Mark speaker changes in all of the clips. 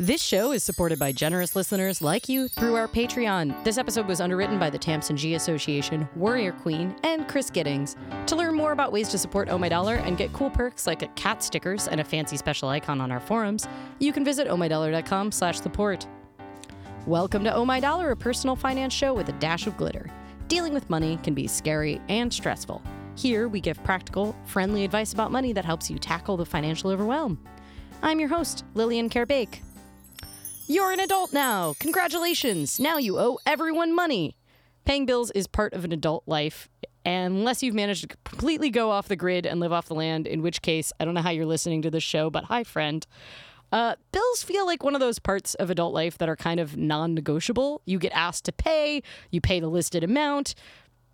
Speaker 1: This show is supported by generous listeners like you through our Patreon. This episode was underwritten by the Tamsin G Association, Warrior Queen, and Chris Giddings. To learn more about ways to support Oh My Dollar and get cool perks like cat stickers and a fancy special icon on our forums, you can visit ohmydollar.com slash support. Welcome to Oh My Dollar, a personal finance show with a dash of glitter. Dealing with money can be scary and stressful. Here, we give practical, friendly advice about money that helps you tackle the financial overwhelm. I'm your host, Lillian Karabaic. You're an adult now. Congratulations. Now you owe everyone money. Paying bills is part of an adult life, unless you've managed to completely go off the grid and live off the land, in which case, I don't know how you're listening to this show, but hi, friend. Uh, bills feel like one of those parts of adult life that are kind of non negotiable. You get asked to pay, you pay the listed amount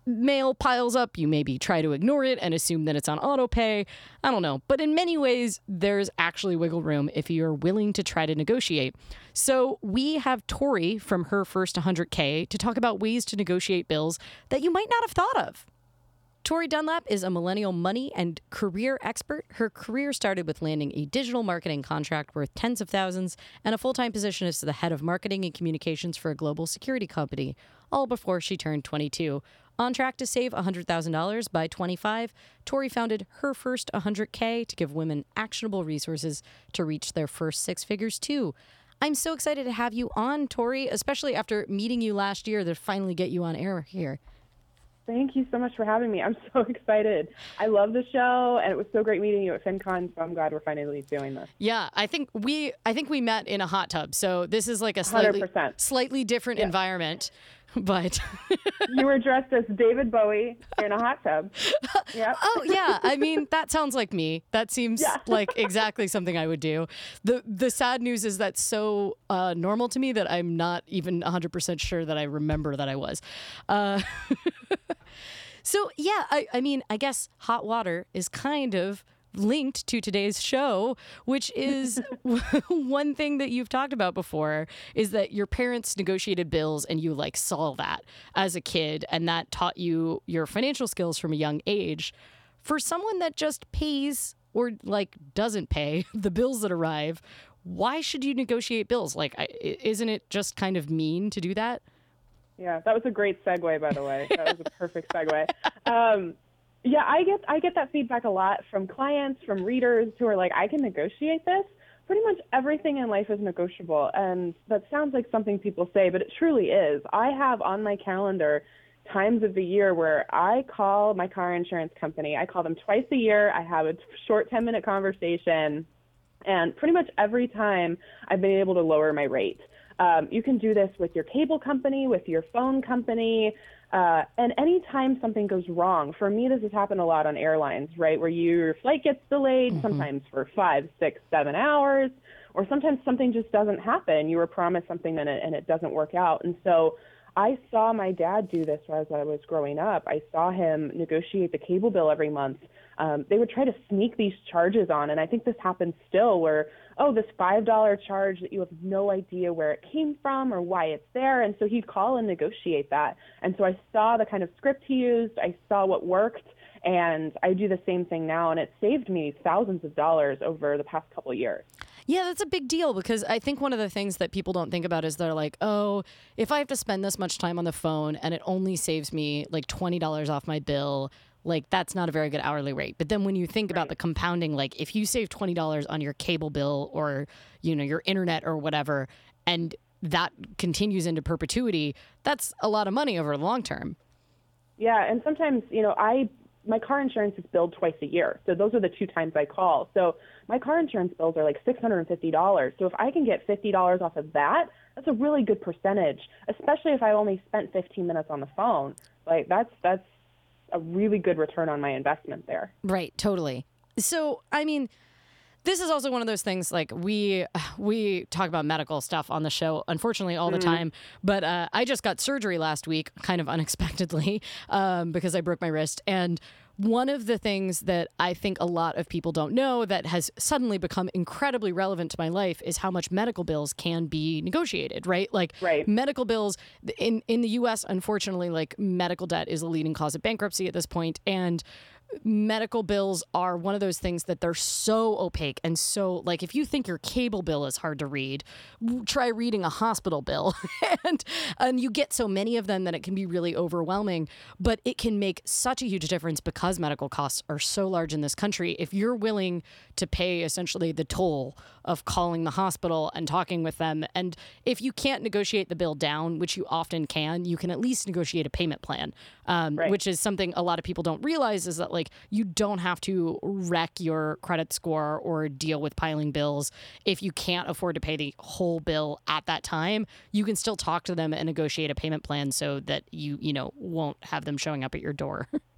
Speaker 1: mail piles up, you maybe try to ignore it and assume that it's on auto pay. I don't know. But in many ways, there's actually wiggle room if you're willing to try to negotiate. So we have Tori from her first 100K to talk about ways to negotiate bills that you might not have thought of. Tori Dunlap is a millennial money and career expert. Her career started with landing a digital marketing contract worth tens of thousands and a full time position as the head of marketing and communications for a global security company, all before she turned 22. On track to save $100,000 by 25, Tori founded her first 100K to give women actionable resources to reach their first six figures, too. I'm so excited to have you on, Tori, especially after meeting you last year to finally get you on air here.
Speaker 2: Thank you so much for having me. I'm so excited. I love the show, and it was so great meeting you at FinCon. So I'm glad we're finally doing this.
Speaker 1: Yeah, I think we I think we met in a hot tub. So this is like a slightly
Speaker 2: 100%.
Speaker 1: slightly different
Speaker 2: Yeah.
Speaker 1: environment, but
Speaker 2: You were dressed as David Bowie in a hot tub. Yep.
Speaker 1: oh yeah, I mean that sounds like me. That seems
Speaker 2: Yeah.
Speaker 1: like exactly something I would do. the The sad news is that's so uh, normal to me that I'm not even 100 percent sure that I remember that I was. Uh, so yeah, I, I mean, I guess hot water is kind of linked to today's show, which is one thing that you've talked about before is that your parents negotiated bills and you like saw that as a kid and that taught you your financial skills from a young age. For someone that just pays or like doesn't pay the bills that arrive, why should you negotiate bills? Like, isn't it just kind of mean to do that?
Speaker 2: Yeah, that was a great segue, by the way. That was a perfect segue. Um, yeah, I get I get that feedback a lot from clients, from readers who are like, I can negotiate this. Pretty much everything in life is negotiable, and that sounds like something people say, but it truly is. I have on my calendar times of the year where I call my car insurance company. I call them twice a year. I have a short 10 minute conversation. And pretty much every time I've been able to lower my rate. Um, you can do this with your cable company, with your phone company, uh, and anytime something goes wrong. For me, this has happened a lot on airlines, right? Where your flight gets delayed, sometimes for five, six, seven hours, or sometimes something just doesn't happen. You were promised something and it, and it doesn't work out. And so I saw my dad do this as I was growing up. I saw him negotiate the cable bill every month. Um, they would try to sneak these charges on, and I think this happens still where, oh, this $5 charge that you have no idea where it came from or why it's there. And so he'd call and negotiate that. And so I saw the kind of script he used, I saw what worked, and I do the same thing now, and it saved me thousands of dollars over the past couple of years.
Speaker 1: Yeah, that's a big deal because I think one of the things that people don't think about is they're like, oh, if I have to spend this much time on the phone and it only saves me like $20 off my bill, like that's not a very good hourly rate. But then when you think about the compounding, like if you save $20 on your cable bill or, you know, your internet or whatever, and that continues into perpetuity, that's a lot of money over the long term.
Speaker 2: Yeah, and sometimes, you know, I my car insurance is billed twice a year. So those are the two times I call. So my car insurance bills are like $650. So if I can get $50 off of that, that's a really good percentage, especially if I only spent 15 minutes on the phone. Like that's that's a really good return on my investment there.
Speaker 1: Right, totally. So, I mean, this is also one of those things like we we talk about medical stuff on the show unfortunately all the time but uh, i just got surgery last week kind of unexpectedly um, because i broke my wrist and one of the things that I think a lot of people don't know that has suddenly become incredibly relevant to my life is how much medical bills can be negotiated, right? Like
Speaker 2: Right.
Speaker 1: medical bills in in the US unfortunately like medical debt is a leading cause of bankruptcy at this point and medical bills are one of those things that they're so opaque and so like if you think your cable bill is hard to read try reading a hospital bill and and you get so many of them that it can be really overwhelming but it can make such a huge difference because medical costs are so large in this country if you're willing to pay essentially the toll of calling the hospital and talking with them and if you can't negotiate the bill down which you often can you can at least negotiate a payment plan um,
Speaker 2: Right.
Speaker 1: which is something a lot of people don't realize is that like you don't have to wreck your credit score or deal with piling bills. If you can't afford to pay the whole bill at that time you can still talk to them and negotiate a payment plan so that you you know won't have them showing up at your door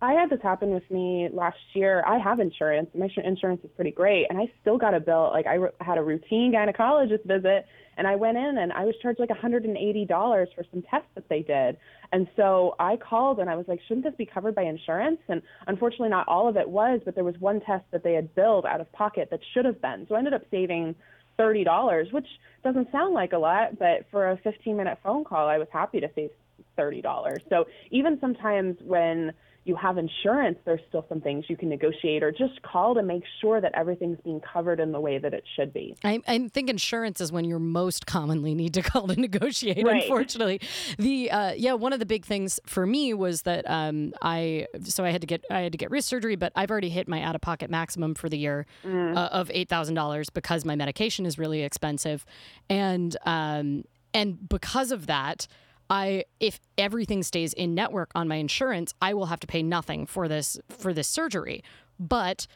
Speaker 2: I had this happen with me last year. I have insurance. My insurance is pretty great, and I still got a bill. Like I re- had a routine gynecologist visit, and I went in and I was charged like $180 for some tests that they did. And so I called and I was like, shouldn't this be covered by insurance? And unfortunately, not all of it was, but there was one test that they had billed out of pocket that should have been. So I ended up saving $30, which doesn't sound like a lot, but for a 15 minute phone call, I was happy to save $30. So even sometimes when you have insurance, there's still some things you can negotiate or just call to make sure that everything's being covered in the way that it should be.
Speaker 1: I, I think insurance is when you're most commonly need to call to negotiate.
Speaker 2: Right.
Speaker 1: Unfortunately, the uh, yeah one of the big things for me was that um, I so I had to get I had to get wrist surgery, but I've already hit my out of pocket maximum for the year uh, of eight thousand dollars because my medication is really expensive, and um, and because of that. I if everything stays in network on my insurance, I will have to pay nothing for this for this surgery. But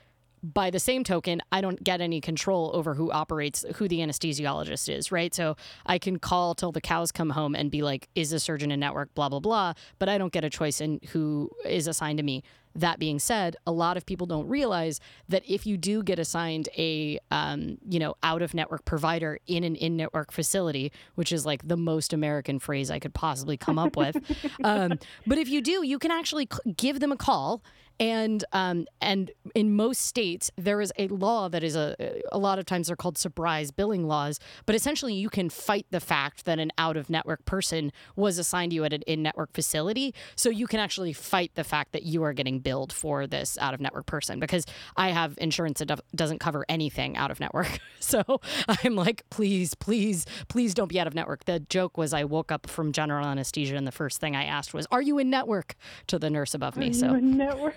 Speaker 1: by the same token, I don't get any control over who operates, who the anesthesiologist is, right? So I can call till the cows come home and be like, is the surgeon in network, blah, blah, blah, but I don't get a choice in who is assigned to me. That being said, a lot of people don't realize that if you do get assigned a, um, you know, out of network provider in an in network facility, which is like the most American phrase I could possibly come up with, um, but if you do, you can actually give them a call and um, and in most states there is a law that is a a lot of times they're called surprise billing laws but essentially you can fight the fact that an out of network person was assigned to you at an in network facility. So you can actually fight the fact that you are getting billed for this out of network person because I have insurance that doesn't cover anything out of network so I'm like please please please don't be out of network the joke was I woke up from general anesthesia and the first thing I asked was are you in network? to the nurse above me so
Speaker 2: You a network.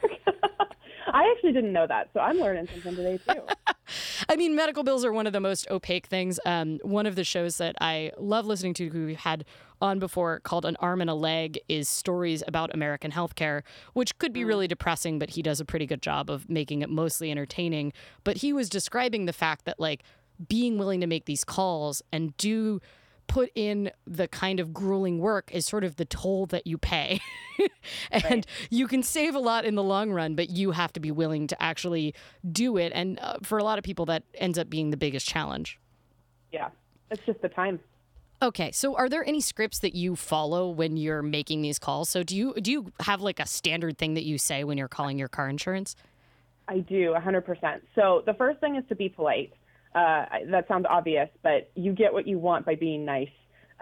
Speaker 2: I actually didn't know that, so I'm learning something today too.
Speaker 1: I mean, medical bills are one of the most opaque things. Um, one of the shows that I love listening to, who we've had on before, called An Arm and a Leg, is stories about American healthcare, which could be really depressing, but he does a pretty good job of making it mostly entertaining. But he was describing the fact that, like, being willing to make these calls and do put in the kind of grueling work is sort of the toll that you pay. and you can save a lot in the long run, but you have to be willing to actually do it. And uh, for a lot of people, that ends up being the biggest challenge.
Speaker 2: Yeah, it's just the time.
Speaker 1: Okay, so are there any scripts that you follow when you're making these calls? So do you do you have like a standard thing that you say when you're calling your car insurance?
Speaker 2: I do, 100%. So the first thing is to be polite. Uh, that sounds obvious, but you get what you want by being nice.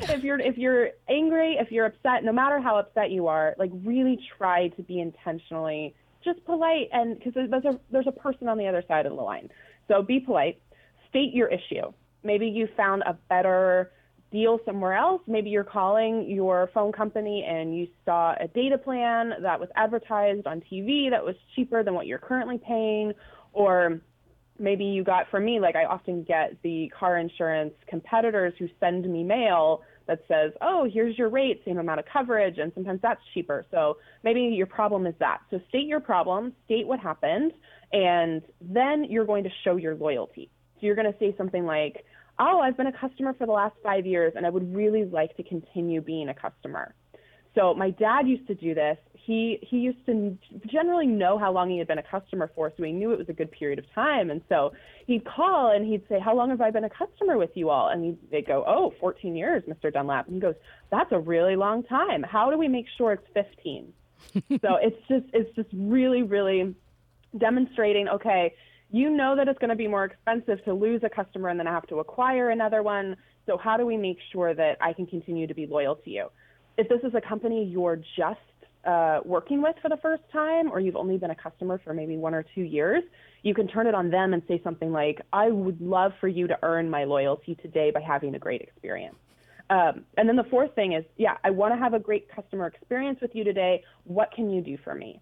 Speaker 2: if you're if you're angry, if you're upset, no matter how upset you are, like really try to be intentionally just polite, and because there's a there's a person on the other side of the line. So be polite. State your issue. Maybe you found a better deal somewhere else. Maybe you're calling your phone company and you saw a data plan that was advertised on TV that was cheaper than what you're currently paying, or maybe you got from me, like I often get the car insurance competitors who send me mail that says, oh, here's your rate, same amount of coverage, and sometimes that's cheaper. So maybe your problem is that. So state your problem, state what happened, and then you're going to show your loyalty. So you're going to say something like, oh, I've been a customer for the last five years, and I would really like to continue being a customer. So my dad used to do this. He he used to generally know how long he had been a customer for, so he knew it was a good period of time. And so he'd call and he'd say, "How long have I been a customer with you all?" And they'd go, "Oh, 14 years, Mr. Dunlap." And he goes, "That's a really long time. How do we make sure it's 15?" so it's just it's just really really demonstrating. Okay, you know that it's going to be more expensive to lose a customer and then I have to acquire another one. So how do we make sure that I can continue to be loyal to you? If this is a company you're just uh, working with for the first time, or you've only been a customer for maybe one or two years, you can turn it on them and say something like, I would love for you to earn my loyalty today by having a great experience. Um, and then the fourth thing is, yeah, I want to have a great customer experience with you today. What can you do for me?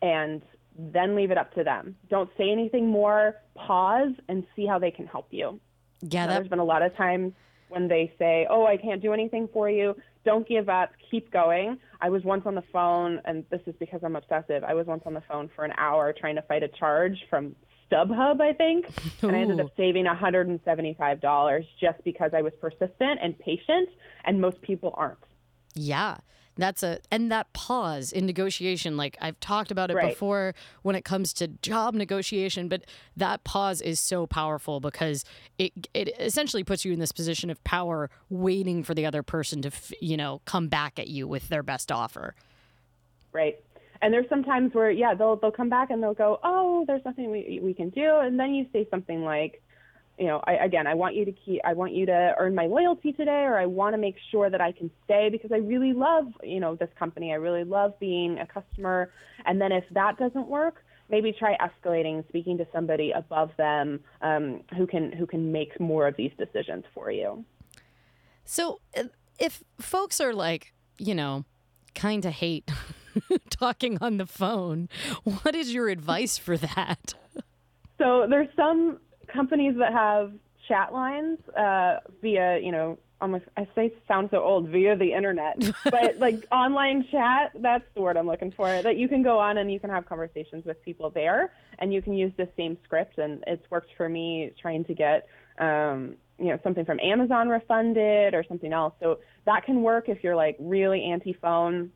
Speaker 2: And then leave it up to them. Don't say anything more. Pause and see how they can help you.
Speaker 1: Yeah, that...
Speaker 2: there's been a lot of times when they say, "Oh, I can't do anything for you." Don't give up. Keep going. I was once on the phone, and this is because I'm obsessive. I was once on the phone for an hour trying to fight a charge from StubHub, I think, and I ended up saving $175 just because I was persistent and patient, and most people aren't.
Speaker 1: Yeah. That's a and that pause in negotiation, like I've talked about it
Speaker 2: Right.
Speaker 1: before when it comes to job negotiation, but that pause is so powerful because it it essentially puts you in this position of power, waiting for the other person to you know come back at you with their best offer.
Speaker 2: right? And there's some times where, yeah, they'll they'll come back and they'll go, oh, there's nothing we we can do, and then you say something like, you know, I, again, I want you to keep, I want you to earn my loyalty today, or I want to make sure that I can stay because I really love, you know, this company. I really love being a customer. And then if that doesn't work, maybe try escalating, speaking to somebody above them um, who can who can make more of these decisions for you.
Speaker 1: So uh, if folks are like, you know, kind of hate talking on the phone, what is your advice for that?
Speaker 2: So there's some companies that have chat lines uh, via, you know, almost I say sound so old via the internet, but like online chat. That's the word I'm looking for. That you can go on and you can have conversations with people there, and you can use the same script. And it's worked for me trying to get. Um, you know something from Amazon refunded or something else. So that can work if you're like really anti-phone.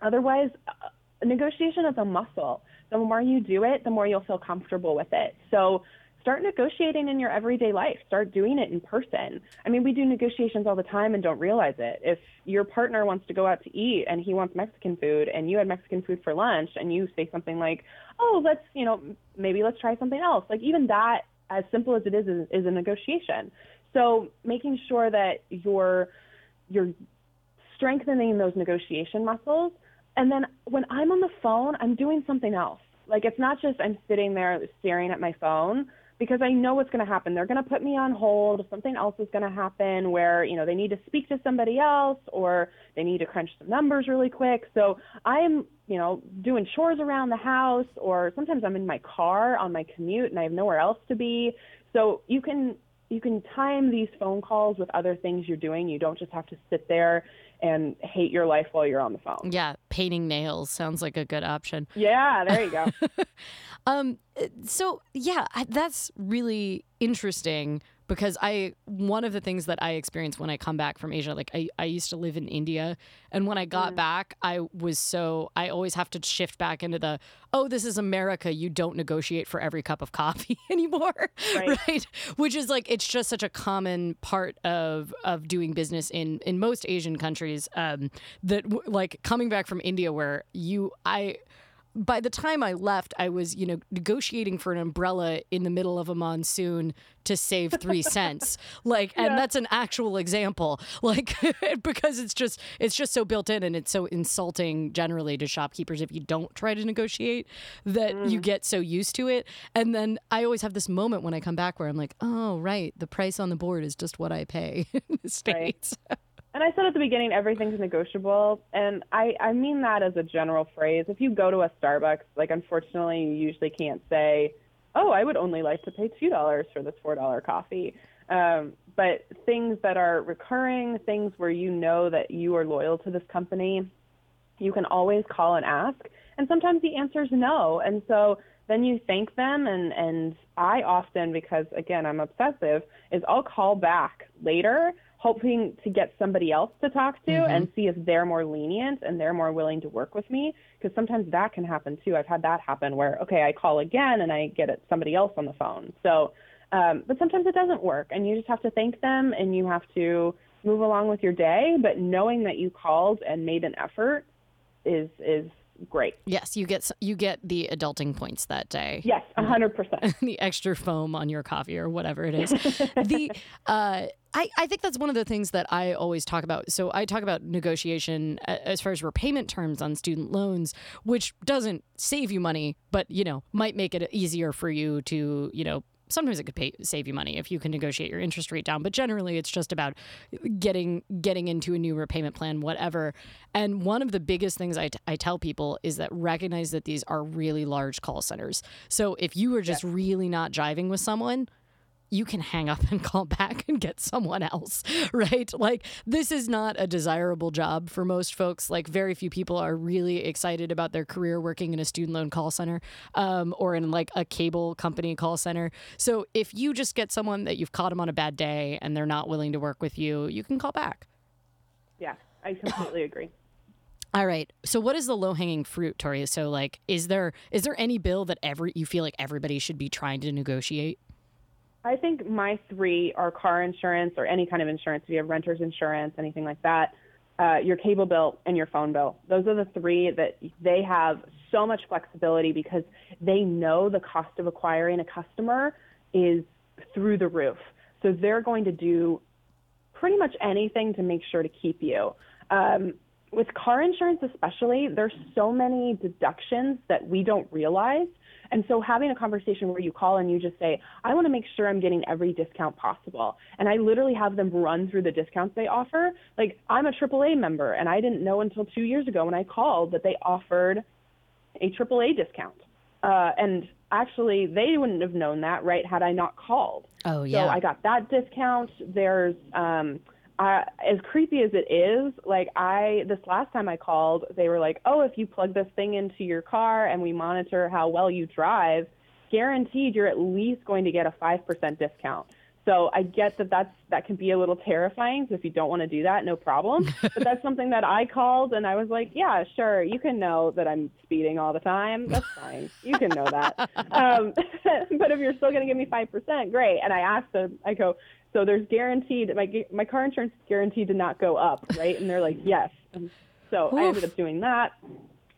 Speaker 2: Otherwise, uh, negotiation is a muscle. The more you do it, the more you'll feel comfortable with it. So start negotiating in your everyday life. Start doing it in person. I mean, we do negotiations all the time and don't realize it. If your partner wants to go out to eat and he wants Mexican food and you had Mexican food for lunch and you say something like, "Oh, let's, you know, maybe let's try something else." Like even that as simple as it is is, is a negotiation. So, making sure that you're you're strengthening those negotiation muscles and then when I'm on the phone, I'm doing something else. Like it's not just I'm sitting there staring at my phone because I know what's going to happen. They're going to put me on hold. Something else is going to happen where, you know, they need to speak to somebody else or they need to crunch some numbers really quick. So I'm, you know, doing chores around the house or sometimes I'm in my car on my commute and I have nowhere else to be. So you can you can time these phone calls with other things you're doing. You don't just have to sit there and hate your life while you're on the phone.
Speaker 1: Yeah, painting nails sounds like a good option.
Speaker 2: Yeah, there you go.
Speaker 1: Um, so yeah, that's really interesting because I one of the things that I experience when I come back from Asia, like I, I used to live in India, and when I got back, I was so I always have to shift back into the oh, this is America. You don't negotiate for every cup of coffee anymore,
Speaker 2: Right.
Speaker 1: Which is like it's just such a common part of of doing business in in most Asian countries. Um, that w- like coming back from India, where you I by the time I left, I was, you know, negotiating for an umbrella in the middle of a monsoon to save three cents. Like, and that's an actual example. Like, because it's just, it's just so built in and it's so insulting generally to shopkeepers if you don't try to negotiate that you mm. get so used to it. And then I always have this moment when I come back where I'm like, oh, right, the price on the board is just what I pay in the States.
Speaker 2: And I said at the beginning, everything's negotiable. And I, I mean that as a general phrase. If you go to a Starbucks, like, unfortunately, you usually can't say, oh, I would only like to pay $2 for this $4 coffee. Um, but things that are recurring, things where you know that you are loyal to this company, you can always call and ask. And sometimes the answer is no. And so then you thank them. And, and I often, because again, I'm obsessive, is I'll call back later hoping to get somebody else to talk to and see if they're more lenient and they're more willing to work with me because sometimes that can happen too. I've had that happen where okay i call again and i get somebody else on the phone. So um, but sometimes it doesn't work and you just have to thank them and you have to move along with your day. But knowing that you called and made an effort is is great.
Speaker 1: Yes, you get you get the adulting points that day.
Speaker 2: Yes, hundred percent.
Speaker 1: the extra foam on your coffee or whatever it is. the uh, I, I think that's one of the things that I always talk about. So I talk about negotiation as far as repayment terms on student loans, which doesn't save you money, but you know might make it easier for you to you know sometimes it could pay, save you money if you can negotiate your interest rate down but generally it's just about getting getting into a new repayment plan whatever. And one of the biggest things I, t- I tell people is that recognize that these are really large call centers. So if you are just really not jiving with someone you can hang up and call back and get someone else, right? Like, this is not a desirable job for most folks. Like, very few people are really excited about their career working in a student loan call center um, or in like a cable company call center. So, if you just get someone that you've caught them on a bad day and they're not willing to work with you, you can call back.
Speaker 2: Yeah, I completely agree.
Speaker 1: All right. So what is the low hanging fruit, Tori? So like is there is there any bill that every you feel like everybody should be trying to negotiate?
Speaker 2: I think my three are car insurance or any kind of insurance. If you have renter's insurance, anything like that, uh, your cable bill and your phone bill. Those are the three that they have so much flexibility because they know the cost of acquiring a customer is through the roof. So they're going to do pretty much anything to make sure to keep you. Um, with car insurance, especially, there's so many deductions that we don't realize and so having a conversation where you call and you just say, I want to make sure I'm getting every discount possible. And I literally have them run through the discounts they offer. Like I'm a AAA member and I didn't know until two years ago when I called that they offered a AAA discount. Uh, and actually they wouldn't have known that, right, had I not called.
Speaker 1: Oh yeah.
Speaker 2: So I got that discount. There's um uh, as creepy as it is, like I this last time I called, they were like, "Oh, if you plug this thing into your car and we monitor how well you drive, guaranteed you're at least going to get a 5% discount." So I get that that's that can be a little terrifying. So if you don't want to do that, no problem. but that's something that I called and I was like, yeah, sure, you can know that I'm speeding all the time. That's fine. You can know that. Um, but if you're still going to give me five percent, great. And I asked them, I go, so there's guaranteed my my car insurance is guaranteed to not go up, right? And they're like, yes. And so Oof. I ended up doing that.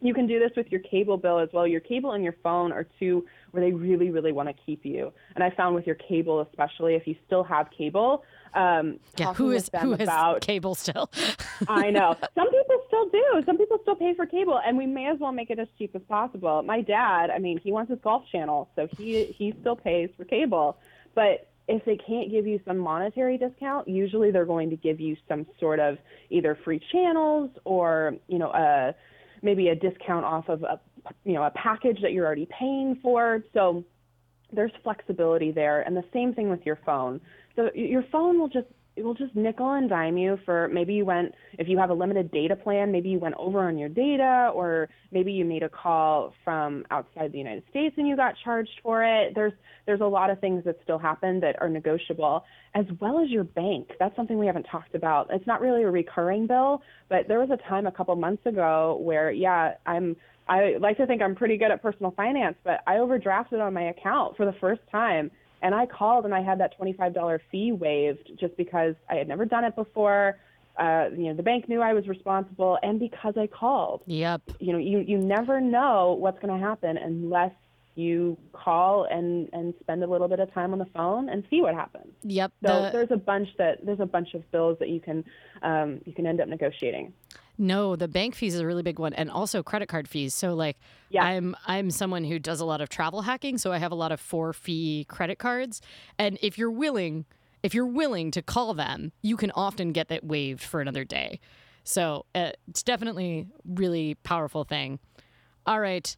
Speaker 2: You can do this with your cable bill as well. Your cable and your phone are two where they really, really want to keep you. And I found with your cable, especially if you still have cable, um,
Speaker 1: yeah, who is who about, cable still?
Speaker 2: I know some people still do. Some people still pay for cable, and we may as well make it as cheap as possible. My dad, I mean, he wants his golf channel, so he he still pays for cable. But if they can't give you some monetary discount, usually they're going to give you some sort of either free channels or you know a maybe a discount off of a you know a package that you're already paying for. So there's flexibility there, and the same thing with your phone. So your phone will just it will just nickel and dime you for maybe you went if you have a limited data plan maybe you went over on your data or maybe you made a call from outside the United States and you got charged for it. There's there's a lot of things that still happen that are negotiable as well as your bank. That's something we haven't talked about. It's not really a recurring bill but there was a time a couple months ago where yeah I'm I like to think I'm pretty good at personal finance but I overdrafted on my account for the first time and I called and I had that $25 fee waived just because I had never done it before. Uh, you know, the bank knew I was responsible and because I called.
Speaker 1: Yep.
Speaker 2: You know, you, you never know what's going to happen unless you call and and spend a little bit of time on the phone and see what happens.
Speaker 1: Yep.
Speaker 2: So the... there's a bunch that there's a bunch of bills that you can um, you can end up negotiating.
Speaker 1: No, the bank fees is a really big one, and also credit card fees. So, like, yeah. I'm I'm someone who does a lot of travel hacking, so I have a lot of four fee credit cards, and if you're willing, if you're willing to call them, you can often get that waived for another day. So uh, it's definitely really powerful thing. All right,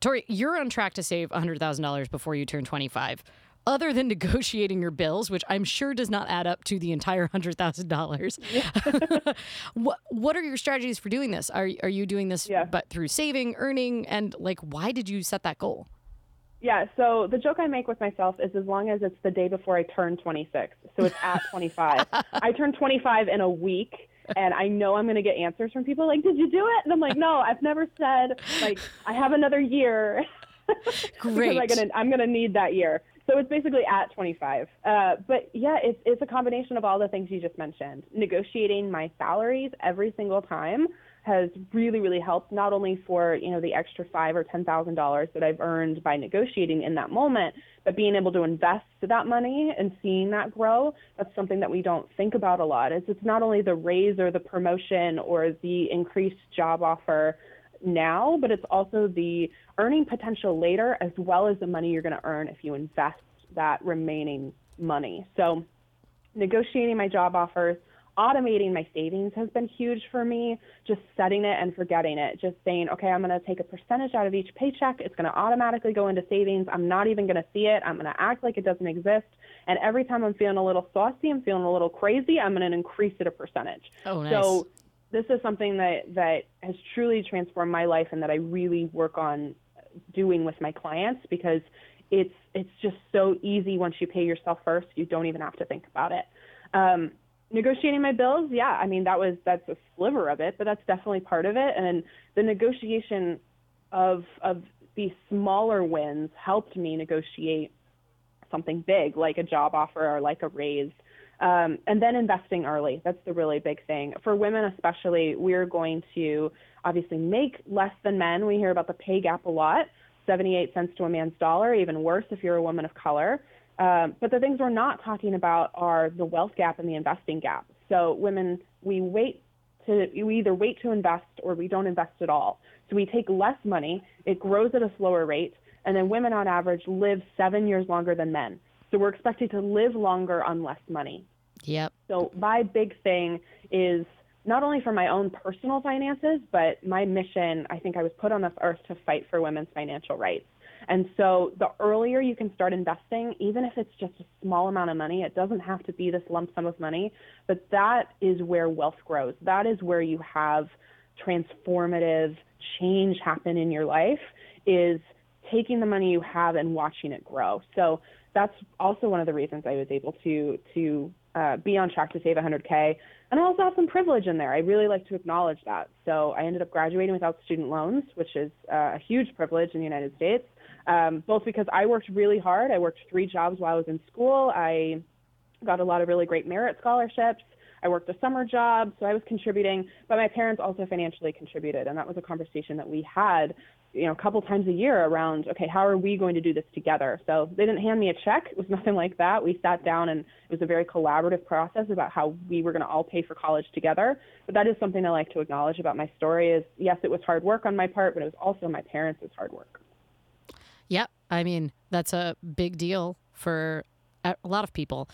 Speaker 1: Tori, you're on track to save $100,000 before you turn 25 other than negotiating your bills, which I'm sure does not add up to the entire hundred thousand dollars. what what are your strategies for doing this? Are are you doing this
Speaker 2: yeah.
Speaker 1: but through saving, earning, and like why did you set that goal?
Speaker 2: Yeah, so the joke I make with myself is as long as it's the day before I turn 26, so it's at 25. I turn 25 in a week and I know I'm going to get answers from people like, "Did you do it?" And I'm like, "No, I've never said like I have another year."
Speaker 1: Great.
Speaker 2: because I'm gonna need that year. So it's basically at 25. Uh, but yeah, it's, it's a combination of all the things you just mentioned. Negotiating my salaries every single time has really, really helped not only for, you know, the extra five or ten thousand dollars that I've earned by negotiating in that moment, but being able to invest that money and seeing that grow, that's something that we don't think about a lot. It's it's not only the raise or the promotion or the increased job offer now, but it's also the earning potential later as well as the money you're going to earn if you invest that remaining money. So negotiating my job offers automating my savings has been huge for me. Just setting it and forgetting it. Just saying, okay, I'm going to take a percentage out of each paycheck. It's going to automatically go into savings. I'm not even going to see it. I'm going to act like it doesn't exist. And every time I'm feeling a little saucy, I'm feeling a little crazy, I'm going to increase it a percentage.
Speaker 1: Oh, nice.
Speaker 2: So this is something that that has truly transformed my life and that I really work on doing with my clients because it's it's just so easy once you pay yourself first. You don't even have to think about it. Um, negotiating my bills, yeah, I mean that was that's a sliver of it, but that's definitely part of it. And the negotiation of of these smaller wins helped me negotiate something big like a job offer or like a raise. Um, and then investing early. That's the really big thing. For women, especially, we're going to obviously make less than men. We hear about the pay gap a lot 78 cents to a man's dollar, even worse if you're a woman of color. Um, but the things we're not talking about are the wealth gap and the investing gap. So women, we wait to we either wait to invest or we don't invest at all. So we take less money, it grows at a slower rate, and then women on average live seven years longer than men. So we're expected to live longer on less money.
Speaker 1: Yep.
Speaker 2: So my big thing is not only for my own personal finances, but my mission, I think I was put on this earth to fight for women's financial rights. And so the earlier you can start investing, even if it's just a small amount of money, it doesn't have to be this lump sum of money, but that is where wealth grows. That is where you have transformative change happen in your life is taking the money you have and watching it grow. So that's also one of the reasons I was able to to uh, be on track to save 100k. And I also have some privilege in there. I really like to acknowledge that. So I ended up graduating without student loans, which is uh, a huge privilege in the United States um, both because I worked really hard. I worked three jobs while I was in school. I got a lot of really great merit scholarships. I worked a summer job, so I was contributing, but my parents also financially contributed, and that was a conversation that we had, you know, a couple times a year around, okay, how are we going to do this together? So they didn't hand me a check; it was nothing like that. We sat down, and it was a very collaborative process about how we were going to all pay for college together. But that is something I like to acknowledge about my story: is yes, it was hard work on my part, but it was also my parents' hard work.
Speaker 1: Yep. I mean, that's a big deal for a lot of people.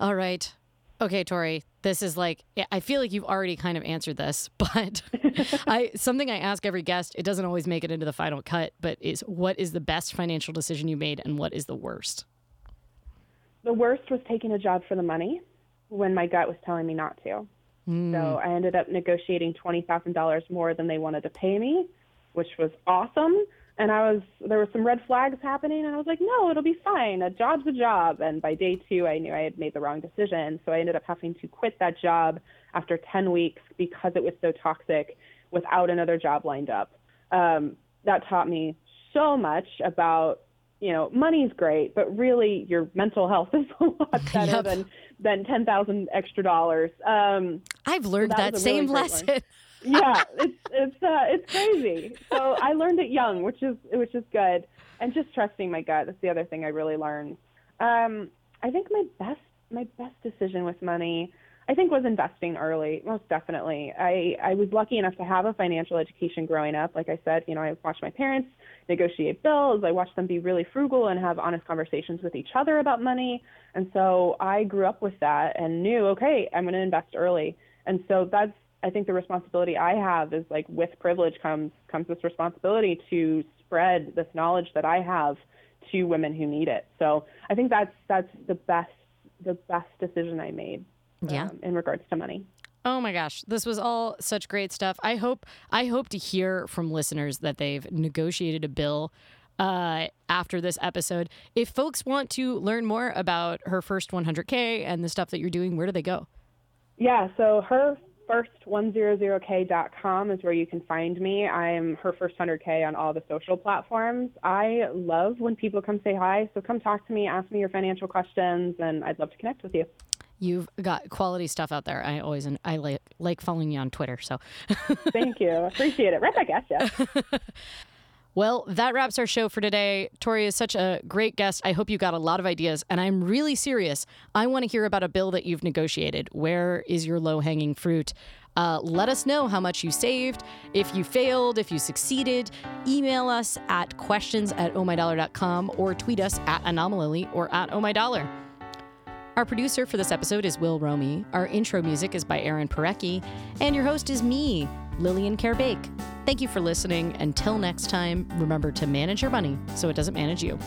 Speaker 1: All right. Okay, Tori, this is like I feel like you've already kind of answered this, but I something I ask every guest, it doesn't always make it into the final cut, but is what is the best financial decision you made and what is the worst?
Speaker 2: The worst was taking a job for the money when my gut was telling me not to. Mm. So I ended up negotiating $20,000 more than they wanted to pay me, which was awesome and I was there were some red flags happening and I was like, no, it'll be fine. A job's a job. And by day two, I knew I had made the wrong decision. So I ended up having to quit that job after 10 weeks because it was so toxic without another job lined up. Um, that taught me so much about you know money's great but really your mental health is a lot better yep. than than 10,000 extra dollars um,
Speaker 1: I've learned so that, that same really lesson
Speaker 2: yeah, it's it's uh, it's crazy. So I learned it young, which is which is good, and just trusting my gut. That's the other thing I really learned. Um, I think my best my best decision with money, I think, was investing early. Most definitely. I I was lucky enough to have a financial education growing up. Like I said, you know, I watched my parents negotiate bills. I watched them be really frugal and have honest conversations with each other about money. And so I grew up with that and knew, okay, I'm going to invest early. And so that's I think the responsibility I have is like with privilege comes comes this responsibility to spread this knowledge that I have to women who need it. So I think that's that's the best the best decision I made.
Speaker 1: Yeah.
Speaker 2: Um, in regards to money.
Speaker 1: Oh my gosh, this was all such great stuff. I hope I hope to hear from listeners that they've negotiated a bill uh, after this episode. If folks want to learn more about her first 100K and the stuff that you're doing, where do they go?
Speaker 2: Yeah, so her first100k.com is where you can find me. I am her first 100k on all the social platforms. I love when people come say hi, so come talk to me, ask me your financial questions, and I'd love to connect with you.
Speaker 1: You've got quality stuff out there. I always I like like following you on Twitter. So
Speaker 2: thank you, appreciate it. Right back at you.
Speaker 1: Well, that wraps our show for today. Tori is such a great guest. I hope you got a lot of ideas, and I'm really serious. I want to hear about a bill that you've negotiated. Where is your low hanging fruit? Uh, let us know how much you saved, if you failed, if you succeeded. Email us at questions at ohmydollar.com or tweet us at anomalily or at ohmydollar. Our producer for this episode is Will Romy. Our intro music is by Aaron Parecki. And your host is me, Lillian Karabaic. Thank you for listening. Until next time, remember to manage your money so it doesn't manage you.